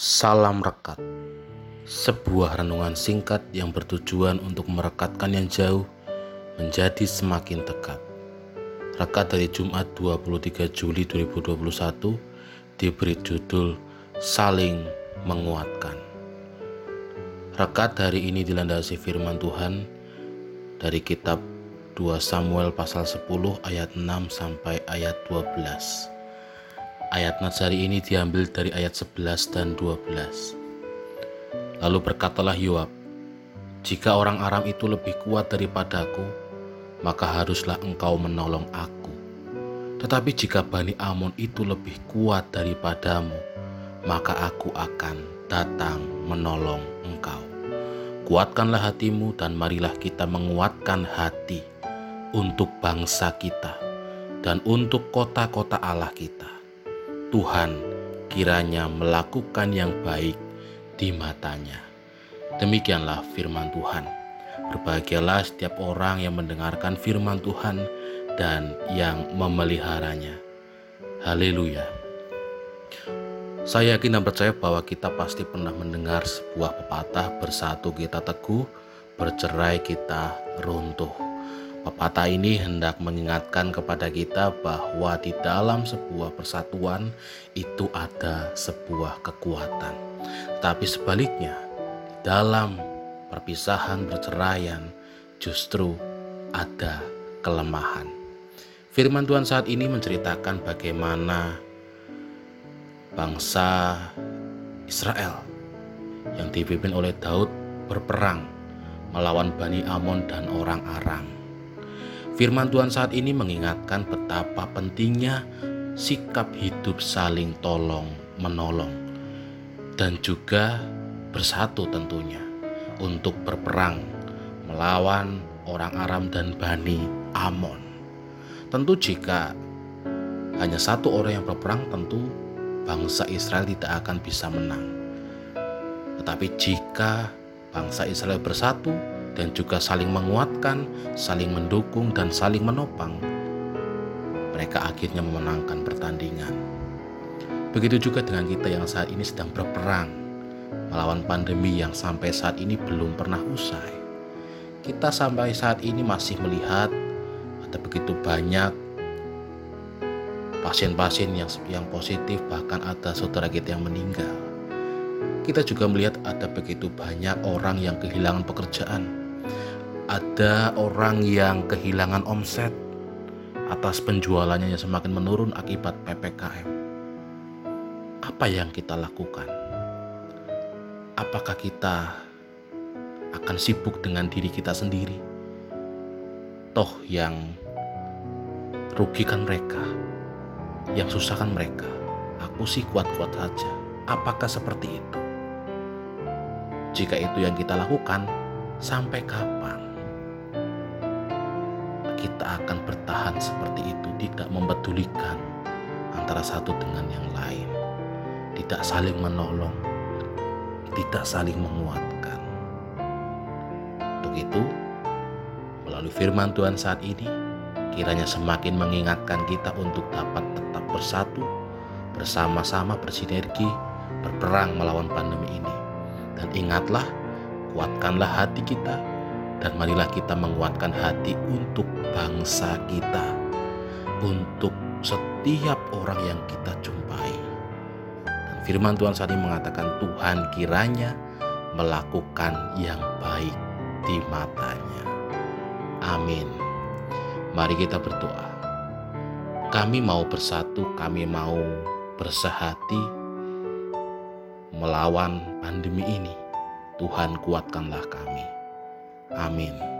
Salam Rekat. Sebuah renungan singkat yang bertujuan untuk merekatkan yang jauh menjadi semakin dekat. Rekat dari Jumat 23 Juli 2021 diberi judul Saling Menguatkan. Rekat hari ini dilandasi firman Tuhan dari kitab 2 Samuel pasal 10 ayat 6 sampai ayat 12 Ayat Nazari ini diambil dari ayat 11 dan 12. Lalu berkatalah Yoab, Jika orang Aram itu lebih kuat daripadaku, maka haruslah engkau menolong aku. Tetapi jika Bani Amon itu lebih kuat daripadamu, maka aku akan datang menolong engkau. Kuatkanlah hatimu dan marilah kita menguatkan hati untuk bangsa kita dan untuk kota-kota Allah kita Tuhan kiranya melakukan yang baik di matanya. Demikianlah firman Tuhan. Berbahagialah setiap orang yang mendengarkan firman Tuhan dan yang memeliharanya. Haleluya. Saya yakin dan percaya bahwa kita pasti pernah mendengar sebuah pepatah bersatu kita teguh, bercerai kita runtuh. Pepatah ini hendak mengingatkan kepada kita bahwa di dalam sebuah persatuan itu ada sebuah kekuatan. Tapi sebaliknya, di dalam perpisahan berceraian justru ada kelemahan. Firman Tuhan saat ini menceritakan bagaimana bangsa Israel yang dipimpin oleh Daud berperang melawan Bani Amon dan orang Aram. Firman Tuhan saat ini mengingatkan betapa pentingnya sikap hidup saling tolong menolong dan juga bersatu tentunya untuk berperang melawan orang Aram dan Bani Amon. Tentu jika hanya satu orang yang berperang tentu bangsa Israel tidak akan bisa menang. Tetapi jika bangsa Israel bersatu dan juga saling menguatkan, saling mendukung, dan saling menopang, mereka akhirnya memenangkan pertandingan. Begitu juga dengan kita yang saat ini sedang berperang melawan pandemi yang sampai saat ini belum pernah usai. Kita sampai saat ini masih melihat ada begitu banyak pasien-pasien yang yang positif bahkan ada saudara kita yang meninggal. Kita juga melihat ada begitu banyak orang yang kehilangan pekerjaan ada orang yang kehilangan omset atas penjualannya yang semakin menurun akibat PPKM. Apa yang kita lakukan? Apakah kita akan sibuk dengan diri kita sendiri? Toh yang rugikan mereka, yang susahkan mereka, aku sih kuat-kuat saja. Apakah seperti itu? Jika itu yang kita lakukan, sampai kapan? Kita akan bertahan seperti itu, tidak mempedulikan antara satu dengan yang lain, tidak saling menolong, tidak saling menguatkan. Untuk itu, melalui firman Tuhan saat ini, kiranya semakin mengingatkan kita untuk dapat tetap bersatu, bersama-sama bersinergi, berperang melawan pandemi ini. Dan ingatlah, kuatkanlah hati kita, dan marilah kita menguatkan hati untuk bangsa kita, untuk setiap orang yang kita jumpai. Dan firman Tuhan saat ini mengatakan Tuhan kiranya melakukan yang baik di matanya. Amin. Mari kita berdoa. Kami mau bersatu, kami mau bersehati melawan pandemi ini. Tuhan kuatkanlah kami. Amin.